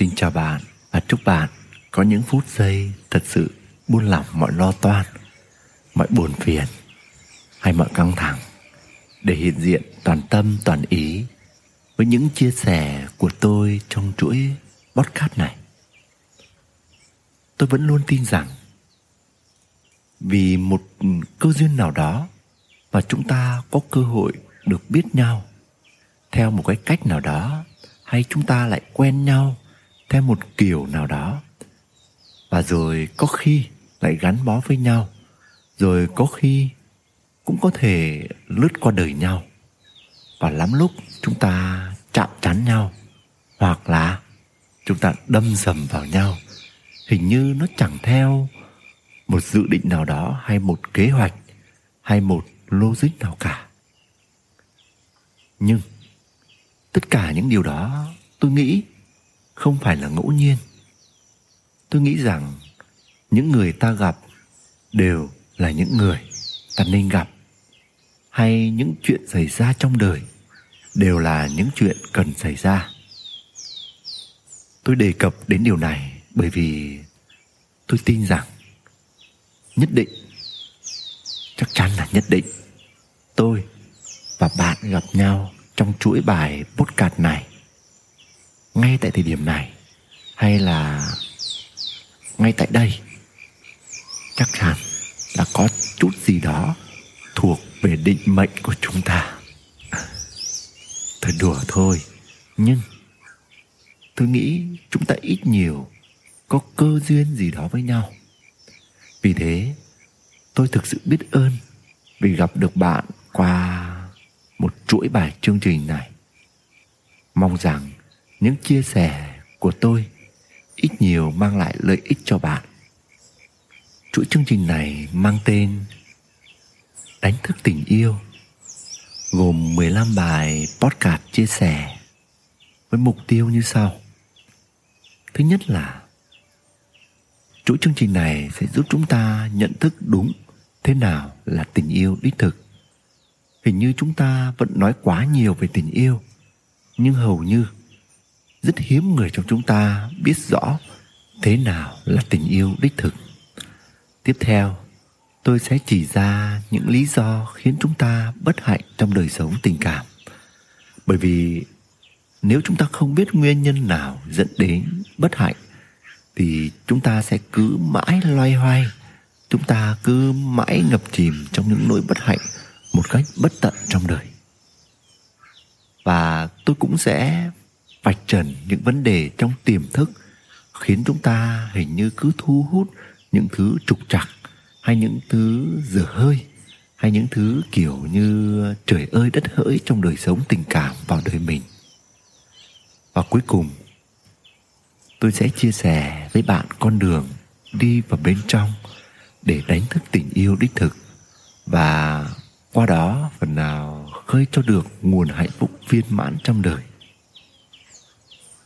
Xin chào bạn và chúc bạn có những phút giây thật sự buông lỏng mọi lo toan, mọi buồn phiền hay mọi căng thẳng để hiện diện toàn tâm toàn ý với những chia sẻ của tôi trong chuỗi podcast này. Tôi vẫn luôn tin rằng vì một cơ duyên nào đó mà chúng ta có cơ hội được biết nhau theo một cái cách nào đó hay chúng ta lại quen nhau theo một kiểu nào đó. Và rồi có khi lại gắn bó với nhau. Rồi có khi cũng có thể lướt qua đời nhau. Và lắm lúc chúng ta chạm trán nhau, hoặc là chúng ta đâm dầm vào nhau, hình như nó chẳng theo một dự định nào đó, hay một kế hoạch, hay một logic nào cả. Nhưng tất cả những điều đó, tôi nghĩ không phải là ngẫu nhiên. Tôi nghĩ rằng những người ta gặp đều là những người ta nên gặp. Hay những chuyện xảy ra trong đời đều là những chuyện cần xảy ra. Tôi đề cập đến điều này bởi vì tôi tin rằng nhất định, chắc chắn là nhất định, tôi và bạn gặp nhau trong chuỗi bài podcast này ngay tại thời điểm này, hay là ngay tại đây, chắc chắn là có chút gì đó thuộc về định mệnh của chúng ta. Thật đùa thôi, nhưng tôi nghĩ chúng ta ít nhiều có cơ duyên gì đó với nhau. Vì thế, tôi thực sự biết ơn vì gặp được bạn qua một chuỗi bài chương trình này. Mong rằng những chia sẻ của tôi ít nhiều mang lại lợi ích cho bạn chuỗi chương trình này mang tên đánh thức tình yêu gồm 15 bài podcast chia sẻ với mục tiêu như sau. Thứ nhất là chuỗi chương trình này sẽ giúp chúng ta nhận thức đúng thế nào là tình yêu đích thực. Hình như chúng ta vẫn nói quá nhiều về tình yêu, nhưng hầu như rất hiếm người trong chúng ta biết rõ thế nào là tình yêu đích thực. Tiếp theo, tôi sẽ chỉ ra những lý do khiến chúng ta bất hạnh trong đời sống tình cảm. Bởi vì nếu chúng ta không biết nguyên nhân nào dẫn đến bất hạnh thì chúng ta sẽ cứ mãi loay hoay. Chúng ta cứ mãi ngập chìm trong những nỗi bất hạnh một cách bất tận trong đời. Và tôi cũng sẽ vạch trần những vấn đề trong tiềm thức, khiến chúng ta hình như cứ thu hút những thứ trục trặc hay những thứ dở hơi hay những thứ kiểu như trời ơi đất hỡi trong đời sống tình cảm vào đời mình. Và cuối cùng, tôi sẽ chia sẻ với bạn con đường đi vào bên trong để đánh thức tình yêu đích thực. Và qua đó phần nào khơi cho được nguồn hạnh phúc viên mãn trong đời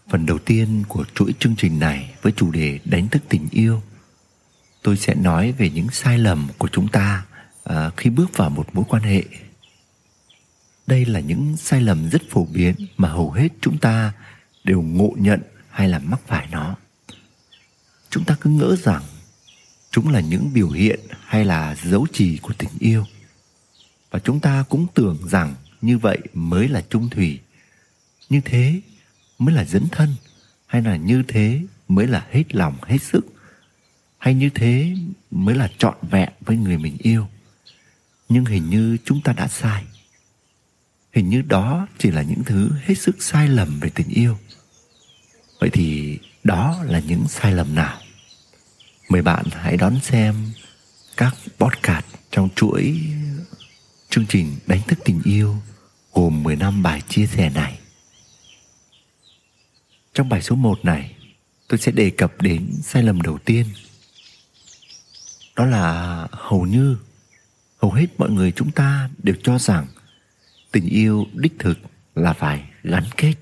phần đầu tiên của chuỗi chương trình này với chủ đề đánh thức tình yêu tôi sẽ nói về những sai lầm của chúng ta à, khi bước vào một mối quan hệ. Đây là những sai lầm rất phổ biến mà hầu hết chúng ta đều ngộ nhận hay là mắc phải nó. Chúng ta cứ ngỡ rằng chúng là những biểu hiện hay là dấu chỉ của tình yêu. Và chúng ta cũng tưởng rằng như vậy mới là trung thủy. Như thế mới là dẫn thân? Hay là như thế mới là hết lòng, hết sức? Hay như thế mới là trọn vẹn với người mình yêu? Nhưng hình như chúng ta đã sai. Hình như đó chỉ là những thứ hết sức sai lầm về tình yêu. Vậy thì đó là những sai lầm nào? Mời bạn hãy đón xem các podcast trong chuỗi chương trình đánh thức tình yêu gồm 10 năm bài chia sẻ này trong bài số 1 này, tôi sẽ đề cập đến sai lầm đầu tiên. Đó là hầu như, hầu hết mọi người chúng ta đều cho rằng tình yêu đích thực là phải gắn kết.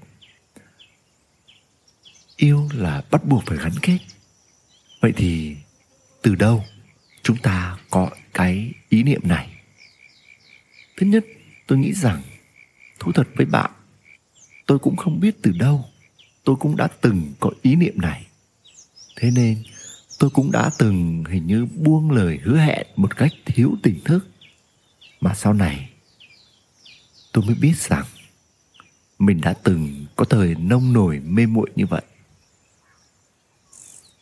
Yêu là bắt buộc phải gắn kết. Vậy thì từ đâu chúng ta có cái ý niệm này? Thứ nhất, tôi nghĩ rằng thú thật với bạn, tôi cũng không biết từ đâu tôi cũng đã từng có ý niệm này. Thế nên, tôi cũng đã từng hình như buông lời hứa hẹn một cách thiếu tỉnh thức. Mà sau này, tôi mới biết rằng mình đã từng có thời nông nổi mê muội như vậy.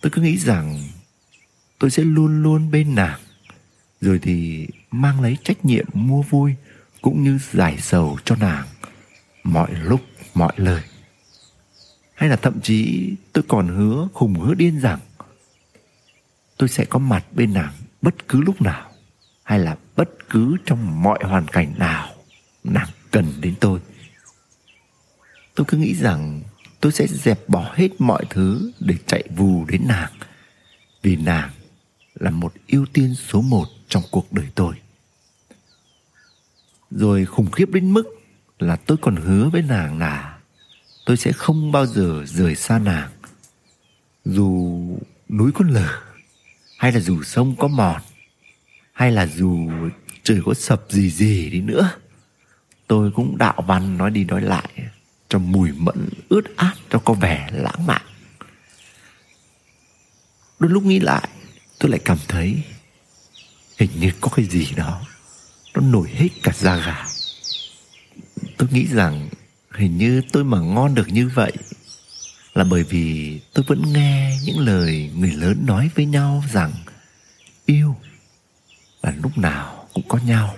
Tôi cứ nghĩ rằng tôi sẽ luôn luôn bên nàng, rồi thì mang lấy trách nhiệm mua vui cũng như giải sầu cho nàng mọi lúc, mọi lời hay là thậm chí tôi còn hứa hùng hứa điên rằng tôi sẽ có mặt bên nàng bất cứ lúc nào, hay là bất cứ trong mọi hoàn cảnh nào nàng cần đến tôi. Tôi cứ nghĩ rằng tôi sẽ dẹp bỏ hết mọi thứ để chạy vù đến nàng, vì nàng là một ưu tiên số một trong cuộc đời tôi. Rồi khủng khiếp đến mức là tôi còn hứa với nàng là tôi sẽ không bao giờ rời xa nàng. Dù núi có lở, hay là dù sông có mòn, hay là dù trời có sập gì gì đi nữa, tôi cũng đạo văn nói đi nói lại cho mùi mẫn, ướt át, cho có vẻ lãng mạn. Đôi lúc nghĩ lại, tôi lại cảm thấy hình như có cái gì đó, nó nổi hết cả da gà. Tôi nghĩ rằng hình như tôi mà ngon được như vậy là bởi vì tôi vẫn nghe những lời người lớn nói với nhau rằng yêu là lúc nào cũng có nhau,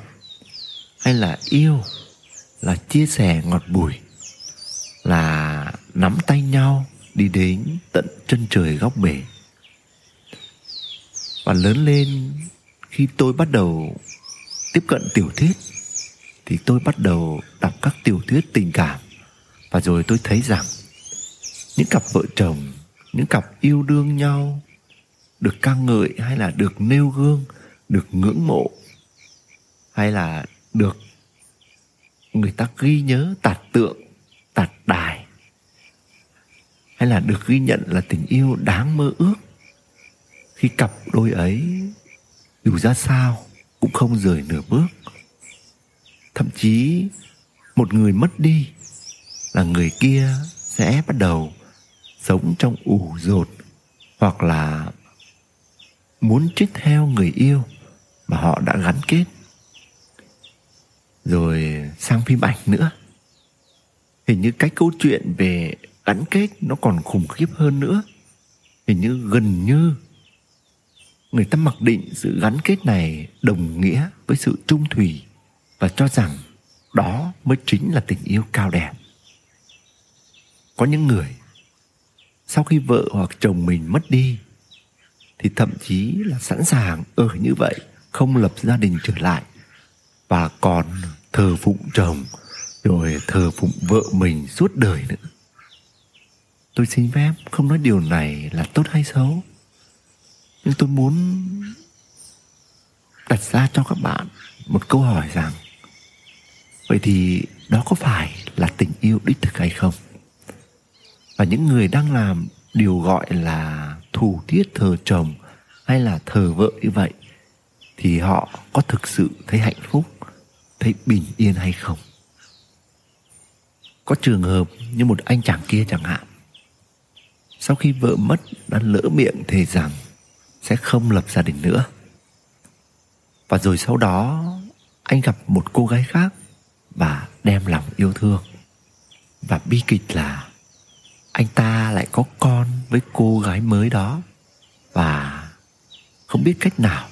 hay là yêu là chia sẻ ngọt bùi, là nắm tay nhau đi đến tận chân trời góc bể. Và lớn lên khi tôi bắt đầu tiếp cận tiểu thuyết thì tôi bắt đầu đọc các tiểu thuyết tình cảm. Và rồi tôi thấy rằng, những cặp vợ chồng, những cặp yêu đương nhau được ca ngợi hay là được nêu gương, được ngưỡng mộ, hay là được người ta ghi nhớ, tạt tượng, tạt đài, hay là được ghi nhận là tình yêu đáng mơ ước khi cặp đôi ấy dù ra sao cũng không rời nửa bước thậm chí, một người mất đi là người kia sẽ bắt đầu sống trong ủ rột hoặc là muốn chết theo người yêu mà họ đã gắn kết. Rồi sang phim ảnh nữa. Hình như cái câu chuyện về gắn kết nó còn khủng khiếp hơn nữa. Hình như gần như người ta mặc định sự gắn kết này đồng nghĩa với sự trung thủy và cho rằng đó mới chính là tình yêu cao đẹp. Có những người, sau khi vợ hoặc chồng mình mất đi, thì thậm chí là sẵn sàng ở như vậy, không lập gia đình trở lại, và còn thờ phụng chồng, rồi thờ phụng vợ mình suốt đời nữa. Tôi xin phép không nói điều này là tốt hay xấu, nhưng tôi muốn đặt ra cho các bạn một câu hỏi rằng vậy thì đó có phải là tình yêu đích thực hay không? Và những người đang làm điều gọi là thủ tiết thờ chồng hay là thờ vợ như vậy, thì họ có thực sự thấy hạnh phúc, thấy bình yên hay không? Có trường hợp như một anh chàng kia chẳng hạn, sau khi vợ mất đã lỡ miệng thề rằng sẽ không lập gia đình nữa. Và rồi sau đó, anh gặp một cô gái khác và đem lòng yêu thương. Và bi kịch là anh ta lại có con với cô gái mới đó. Và không biết cách nào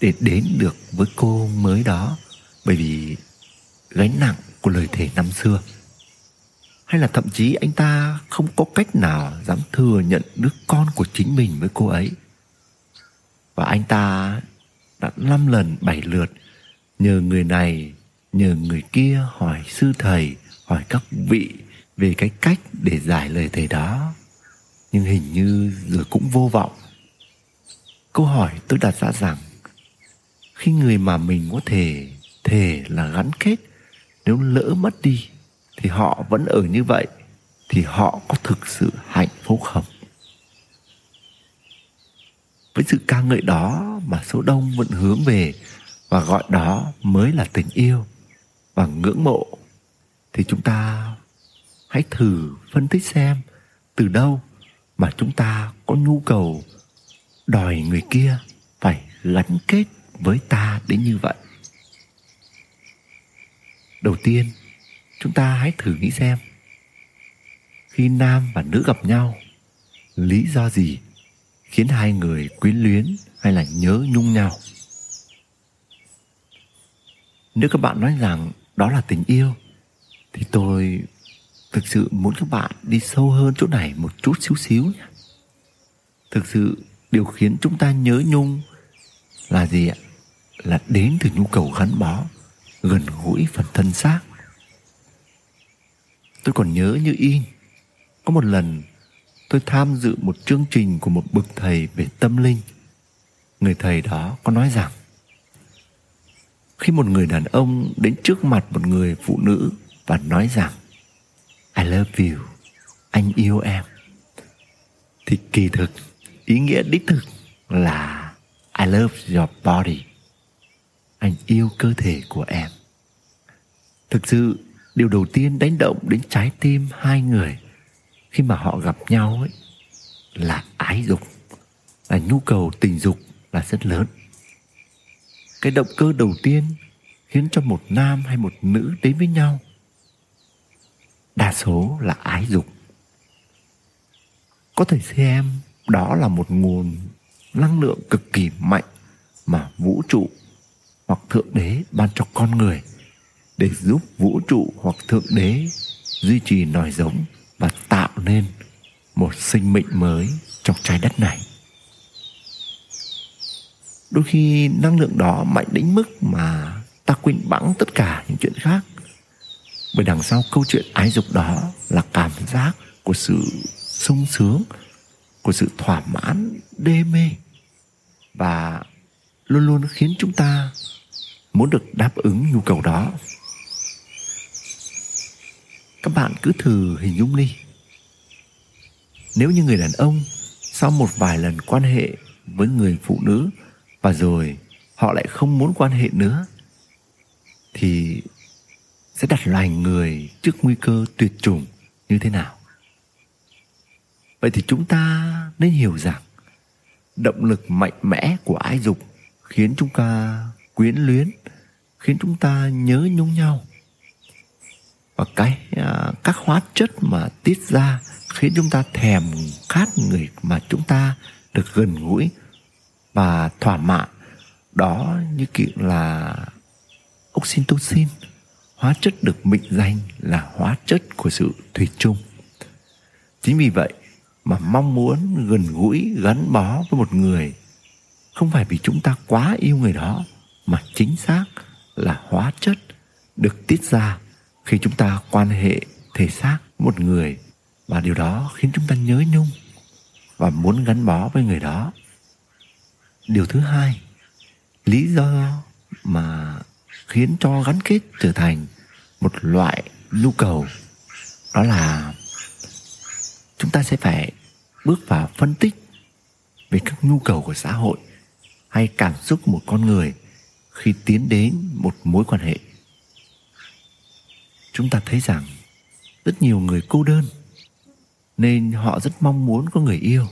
để đến được với cô mới đó. Bởi vì gánh nặng của lời thề năm xưa. Hay là thậm chí anh ta không có cách nào dám thừa nhận đứa con của chính mình với cô ấy. Và anh ta đã năm lần bảy lượt nhờ người này nhờ người kia hỏi sư thầy, hỏi các vị về cái cách để giải lời thầy đó. Nhưng hình như rồi cũng vô vọng. Câu hỏi tôi đặt ra rằng, khi người mà mình có thể thể là gắn kết, nếu lỡ mất đi, thì họ vẫn ở như vậy, thì họ có thực sự hạnh phúc không? Với sự ca ngợi đó mà số đông vẫn hướng về và gọi đó mới là tình yêu và ngưỡng mộ, thì chúng ta hãy thử phân tích xem từ đâu mà chúng ta có nhu cầu đòi người kia phải gắn kết với ta đến như vậy. Đầu tiên, chúng ta hãy thử nghĩ xem, khi nam và nữ gặp nhau, lý do gì khiến hai người quyến luyến hay là nhớ nhung nhau? Nếu các bạn nói rằng đó là tình yêu. Thì tôi thực sự muốn các bạn đi sâu hơn chỗ này một chút xíu xíu nhé. Thực sự điều khiến chúng ta nhớ nhung là gì ạ? Là đến từ nhu cầu gắn bó, gần gũi phần thân xác. Tôi còn nhớ như in, có một lần tôi tham dự một chương trình của một bậc thầy về tâm linh. Người thầy đó có nói rằng khi một người đàn ông đến trước mặt một người phụ nữ và nói rằng I love you, anh yêu em thì kỳ thực ý nghĩa đích thực là I love your body. Anh yêu cơ thể của em. Thực sự điều đầu tiên đánh động đến trái tim hai người khi mà họ gặp nhau ấy là ái dục là nhu cầu tình dục là rất lớn cái động cơ đầu tiên khiến cho một nam hay một nữ đến với nhau. Đa số là ái dục. Có thể xem đó là một nguồn năng lượng cực kỳ mạnh mà vũ trụ hoặc thượng đế ban cho con người để giúp vũ trụ hoặc thượng đế duy trì nòi giống và tạo nên một sinh mệnh mới trong trái đất này đôi khi năng lượng đó mạnh đến mức mà ta quên bẵng tất cả những chuyện khác. Bởi đằng sau câu chuyện ái dục đó là cảm giác của sự sung sướng, của sự thỏa mãn, đê mê. Và luôn luôn khiến chúng ta muốn được đáp ứng nhu cầu đó. Các bạn cứ thử hình dung đi. Nếu như người đàn ông sau một vài lần quan hệ với người phụ nữ và rồi họ lại không muốn quan hệ nữa thì sẽ đặt loài người trước nguy cơ tuyệt chủng như thế nào? Vậy thì chúng ta nên hiểu rằng động lực mạnh mẽ của ái dục khiến chúng ta quyến luyến khiến chúng ta nhớ nhung nhau. Và cái à, các hóa chất mà tiết ra khiến chúng ta thèm khát người mà chúng ta được gần gũi và thỏa mãn. Đó như kiểu là oxytocin, hóa chất được mệnh danh là hóa chất của sự thủy chung. Chính vì vậy mà mong muốn gần gũi, gắn bó với một người không phải vì chúng ta quá yêu người đó, mà chính xác là hóa chất được tiết ra khi chúng ta quan hệ thể xác một người. Và điều đó khiến chúng ta nhớ nhung và muốn gắn bó với người đó điều thứ hai, lý do mà khiến cho gắn kết trở thành một loại nhu cầu, đó là chúng ta sẽ phải bước vào phân tích về các nhu cầu của xã hội hay cảm xúc của một con người khi tiến đến một mối quan hệ. Chúng ta thấy rằng rất nhiều người cô đơn, nên họ rất mong muốn có người yêu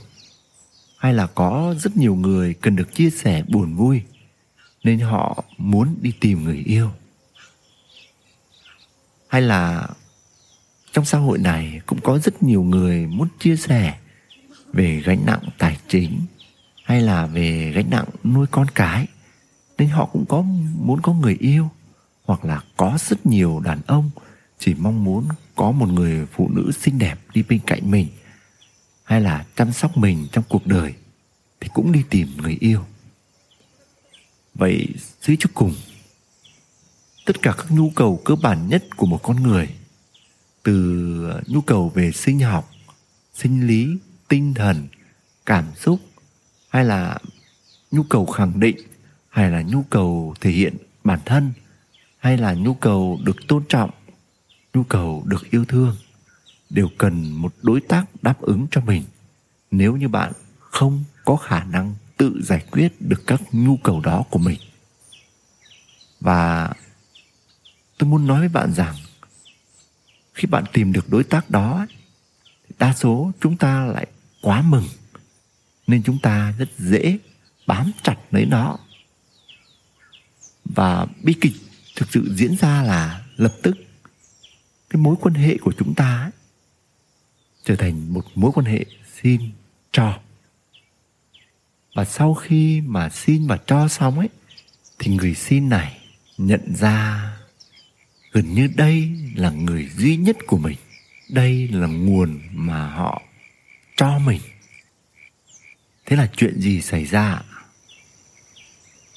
hay là có rất nhiều người cần được chia sẻ buồn vui, nên họ muốn đi tìm người yêu. Hay là trong xã hội này cũng có rất nhiều người muốn chia sẻ về gánh nặng tài chính hay là về gánh nặng nuôi con cái, nên họ cũng có muốn có người yêu hoặc là có rất nhiều đàn ông chỉ mong muốn có một người phụ nữ xinh đẹp đi bên cạnh mình hay là chăm sóc mình trong cuộc đời thì cũng đi tìm người yêu. Vậy dưới cho cùng, tất cả các nhu cầu cơ bản nhất của một con người, từ ờ, nhu cầu về sinh học, sinh lý, tinh thần, cảm xúc, hay là nhu cầu khẳng định, hay là nhu cầu thể hiện bản thân, hay là nhu cầu được tôn trọng, nhu cầu được yêu thương đều cần một đối tác đáp ứng cho mình. Nếu như bạn không có khả năng tự giải quyết được các nhu cầu đó của mình. Và tôi muốn nói với bạn rằng khi bạn tìm được đối tác đó đa số chúng ta lại quá mừng nên chúng ta rất dễ bám chặt lấy nó. Và bi kịch thực sự diễn ra là lập tức cái mối quan hệ của chúng ta ấy, trở thành một mối quan hệ xin cho. Và sau khi mà xin và cho xong ấy thì người xin này nhận ra gần như đây là người duy nhất của mình. Đây là nguồn mà họ cho mình. Thế là chuyện gì xảy ra?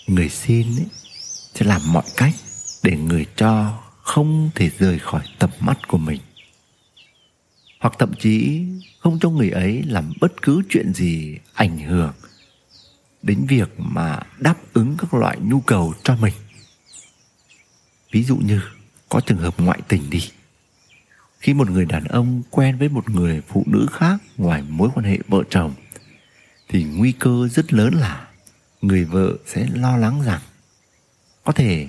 Người xin ấy, sẽ làm mọi cách để người cho không thể rời khỏi tầm mắt của mình hoặc thậm chí không cho người ấy làm bất cứ chuyện gì ảnh hưởng đến việc mà đáp ứng các loại nhu cầu cho mình. Ví dụ như, có trường hợp ngoại tình đi. Khi một người đàn ông quen với một người phụ nữ khác ngoài mối quan hệ vợ chồng, thì nguy cơ rất lớn là người vợ sẽ lo lắng rằng có thể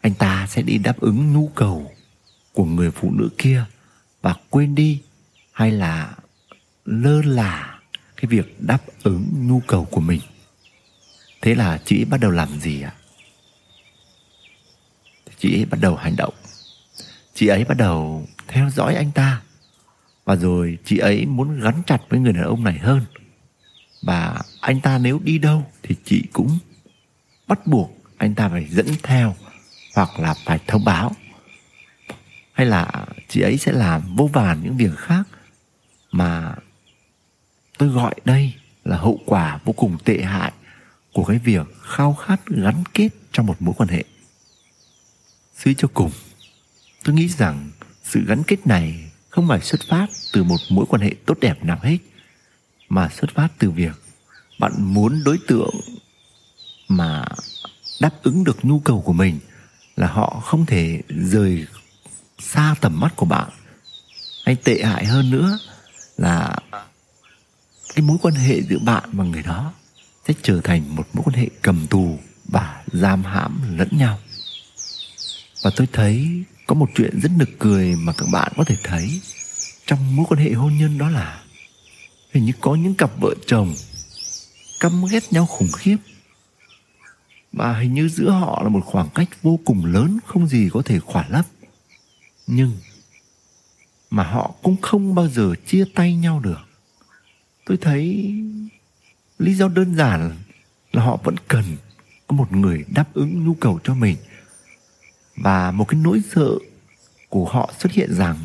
anh ta sẽ đi đáp ứng nhu cầu của người phụ nữ kia và quên đi hay là lơ là cái việc đáp ứng nhu cầu của mình. Thế là chị bắt đầu làm gì ạ? Chị ấy bắt đầu hành động. Chị ấy bắt đầu theo dõi anh ta. Và rồi chị ấy muốn gắn chặt với người đàn ông này hơn. Và anh ta nếu đi đâu thì chị cũng bắt buộc anh ta phải dẫn theo hoặc là phải thông báo. Hay là chị ấy sẽ làm vô vàn những việc khác mà tôi gọi đây là hậu quả vô cùng tệ hại của cái việc khao khát gắn kết trong một mối quan hệ. Suy cho cùng, tôi nghĩ rằng sự gắn kết này không phải xuất phát từ một mối quan hệ tốt đẹp nào hết, mà xuất phát từ việc bạn muốn đối tượng mà đáp ứng được nhu cầu của mình là họ không thể rời xa tầm mắt của bạn. Hay tệ hại hơn nữa là cái mối quan hệ giữa bạn và người đó sẽ trở thành một mối quan hệ cầm tù và giam hãm lẫn nhau. Và tôi thấy có một chuyện rất nực cười mà các bạn có thể thấy trong mối quan hệ hôn nhân đó là hình như có những cặp vợ chồng căm ghét nhau khủng khiếp. Và hình như giữa họ là một khoảng cách vô cùng lớn không gì có thể khỏa lấp nhưng mà họ cũng không bao giờ chia tay nhau được. Tôi thấy lý do đơn giản là họ vẫn cần có một người đáp ứng nhu cầu cho mình. Và một cái nỗi sợ của họ xuất hiện rằng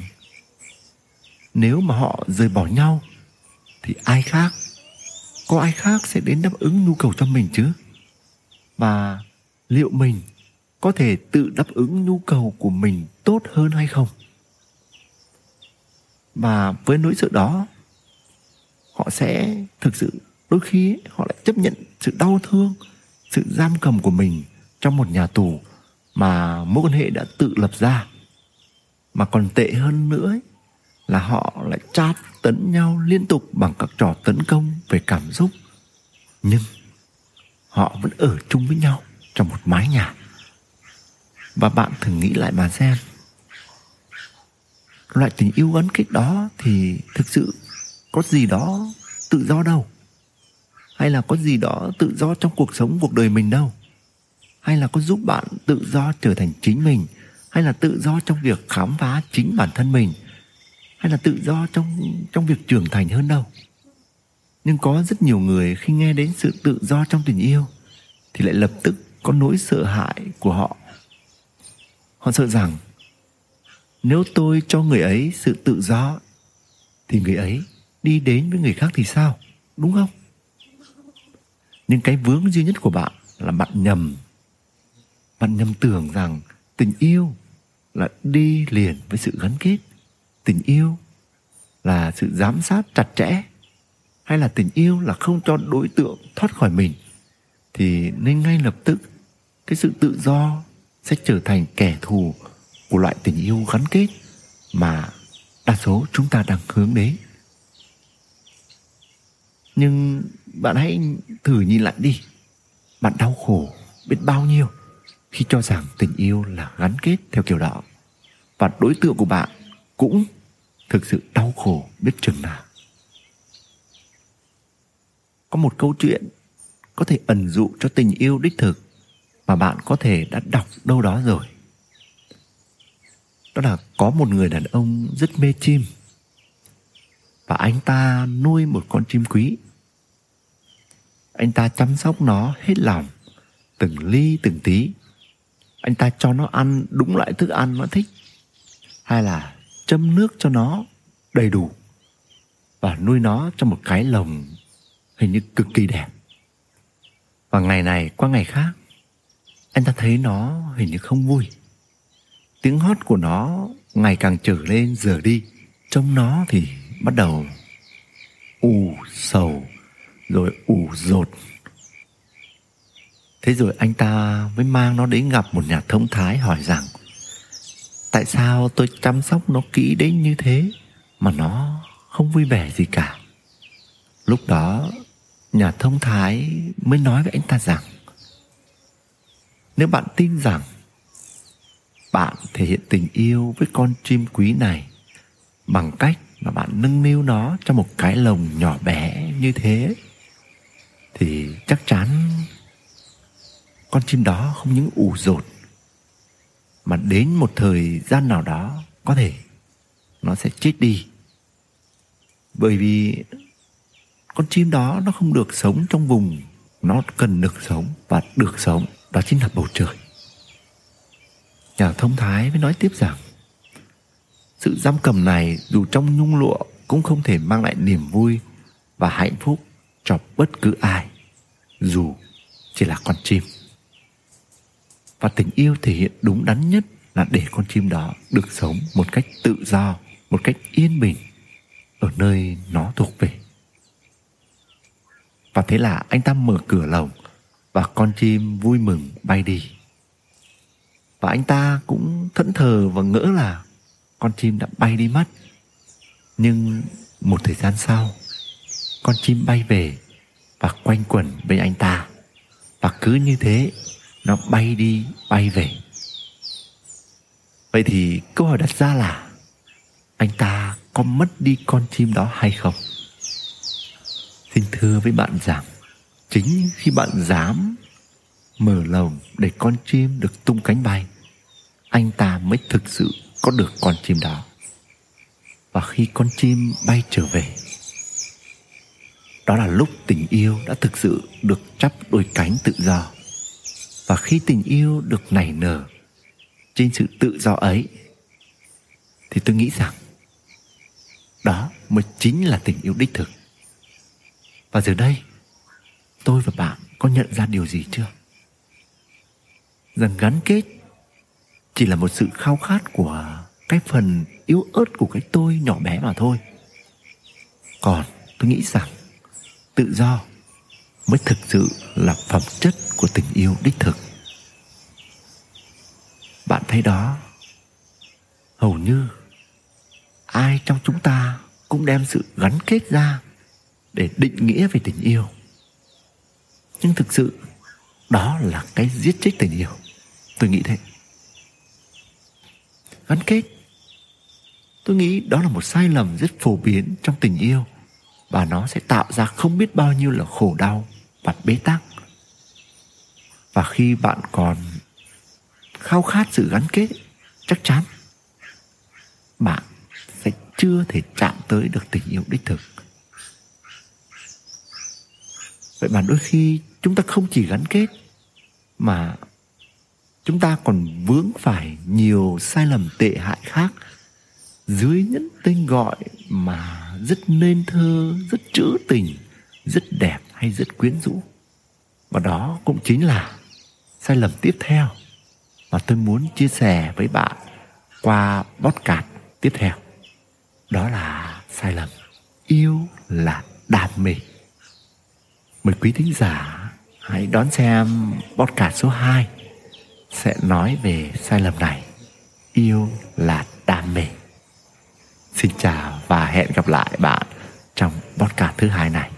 nếu mà họ rời bỏ nhau thì ai khác, có ai khác sẽ đến đáp ứng nhu cầu cho mình chứ? Và liệu mình có thể tự đáp ứng nhu cầu của mình tốt hơn hay không? Và với nỗi sợ đó họ sẽ thực sự đôi khi họ lại chấp nhận sự đau thương sự giam cầm của mình trong một nhà tù mà mối quan hệ đã tự lập ra. Mà còn tệ hơn nữa ấy, là họ lại tra tấn nhau liên tục bằng các trò tấn công về cảm xúc. Nhưng họ vẫn ở chung với nhau trong một mái nhà và bạn thử nghĩ lại mà xem. Loại tình yêu gắn kết đó thì thực sự có gì đó tự do đâu? Hay là có gì đó tự do trong cuộc sống, cuộc đời mình đâu? Hay là có giúp bạn tự do trở thành chính mình? Hay là tự do trong việc khám phá chính bản thân mình? Hay là tự do trong trong việc trưởng thành hơn đâu? Nhưng có rất nhiều người khi nghe đến sự tự do trong tình yêu thì lại lập tức có nỗi sợ hãi của họ họ sợ rằng, nếu tôi cho người ấy sự tự do, thì người ấy đi đến với người khác thì sao? Đúng không? Nhưng cái vướng duy nhất của bạn là bạn nhầm bạn nhầm tưởng rằng tình yêu là đi liền với sự gắn kết. Tình yêu là sự giám sát chặt chẽ, hay là tình yêu là không cho đối tượng thoát khỏi mình, thì nên ngay lập tức cái sự tự do sẽ trở thành kẻ thù của loại tình yêu gắn kết mà đa số chúng ta đang hướng đến. Nhưng bạn hãy thử nhìn lại đi. Bạn đau khổ biết bao nhiêu khi cho rằng tình yêu là gắn kết theo kiểu đó và đối tượng của bạn cũng thực sự đau khổ biết chừng nào. Có một câu chuyện có thể ẩn dụ cho tình yêu đích thực mà bạn có thể đã đọc đâu đó rồi. Đó là có một người đàn ông rất mê chim. Và anh ta nuôi một con chim quý. Anh ta chăm sóc nó hết lòng, từng ly, từng tí. Anh ta cho nó ăn đúng loại thức ăn nó thích. Hay là châm nước cho nó đầy đủ và nuôi nó trong một cái lồng hình như cực kỳ đẹp. Và ngày này qua ngày khác anh ta thấy nó hình như không vui. Tiếng hót của nó ngày càng trở lên dở đi. Trông nó thì bắt đầu ù sầu, rồi ù rột. Thế rồi anh ta mới mang nó đến gặp một nhà thông thái hỏi rằng, tại sao tôi chăm sóc nó kỹ đến như thế mà nó không vui vẻ gì cả? Lúc đó, nhà thông thái mới nói với anh ta rằng nếu bạn tin rằng bạn thể hiện tình yêu với con chim quý này bằng cách mà bạn nâng niu nó trong một cái lồng nhỏ bé như thế, thì chắc chắn con chim đó không những ủ rột, mà đến một thời gian nào đó có thể nó sẽ chết đi. Bởi vì con chim đó nó không được sống trong vùng nó cần được sống và được sống đó chính là bầu trời. Nhà thông thái mới nói tiếp rằng, sự giam cầm này dù trong nhung lụa cũng không thể mang lại niềm vui và hạnh phúc cho bất cứ ai, dù chỉ là con chim. Và tình yêu thể hiện đúng đắn nhất là để con chim đó được sống một cách tự do, một cách yên bình ở nơi nó thuộc về. Và thế là anh ta mở cửa lồng và con chim vui mừng bay đi. Và anh ta cũng thẫn thờ và ngỡ là con chim đã bay đi mất. Nhưng một thời gian sau, con chim bay về và quanh quẩn bên anh ta. Và cứ như thế, nó bay đi, bay về. Vậy thì câu hỏi đặt ra là, anh ta có mất đi con chim đó hay không? Xin thưa với bạn rằng chính khi bạn dám mở lồng để con chim được tung cánh bay, anh ta mới thực sự có được con chim đó. Và khi con chim bay trở về, đó là lúc tình yêu đã thực sự được chắp đôi cánh tự do. Và khi tình yêu được nảy nở trên sự tự do ấy, thì tôi nghĩ rằng đó mới chính là tình yêu đích thực. Và giờ đây tôi và bạn có nhận ra điều gì chưa? Rằng gắn kết chỉ là một sự khao khát của cái phần yếu ớt của cái tôi nhỏ bé mà thôi. Còn tôi nghĩ rằng tự do mới thực sự là phẩm chất của tình yêu đích thực. Bạn thấy đó, hầu như ai trong chúng ta cũng đem sự gắn kết ra để định nghĩa về tình yêu nhưng thực sự, đó là cái giết chết tình yêu. Tôi nghĩ thế. Gắn kết. Tôi nghĩ đó là một sai lầm rất phổ biến trong tình yêu. Và nó sẽ tạo ra không biết bao nhiêu là khổ đau và bế tắc. Và khi bạn còn khao khát sự gắn kết, chắc chắn bạn sẽ chưa thể chạm tới được tình yêu đích thực. Vậy mà đôi khi chúng ta không chỉ gắn kết, mà chúng ta còn vướng phải nhiều sai lầm tệ hại khác dưới những tên gọi mà rất nên thơ, rất trữ tình, rất đẹp hay rất quyến rũ. Và đó cũng chính là sai lầm tiếp theo mà tôi muốn chia sẻ với bạn qua podcast tiếp theo. Đó là sai lầm, yêu là đam mê. Mời quý thính giả hãy đón xem podcast số 2 sẽ nói về sai lầm này. Yêu là đam mê. Xin chào và hẹn gặp lại bạn trong podcast thứ hai này.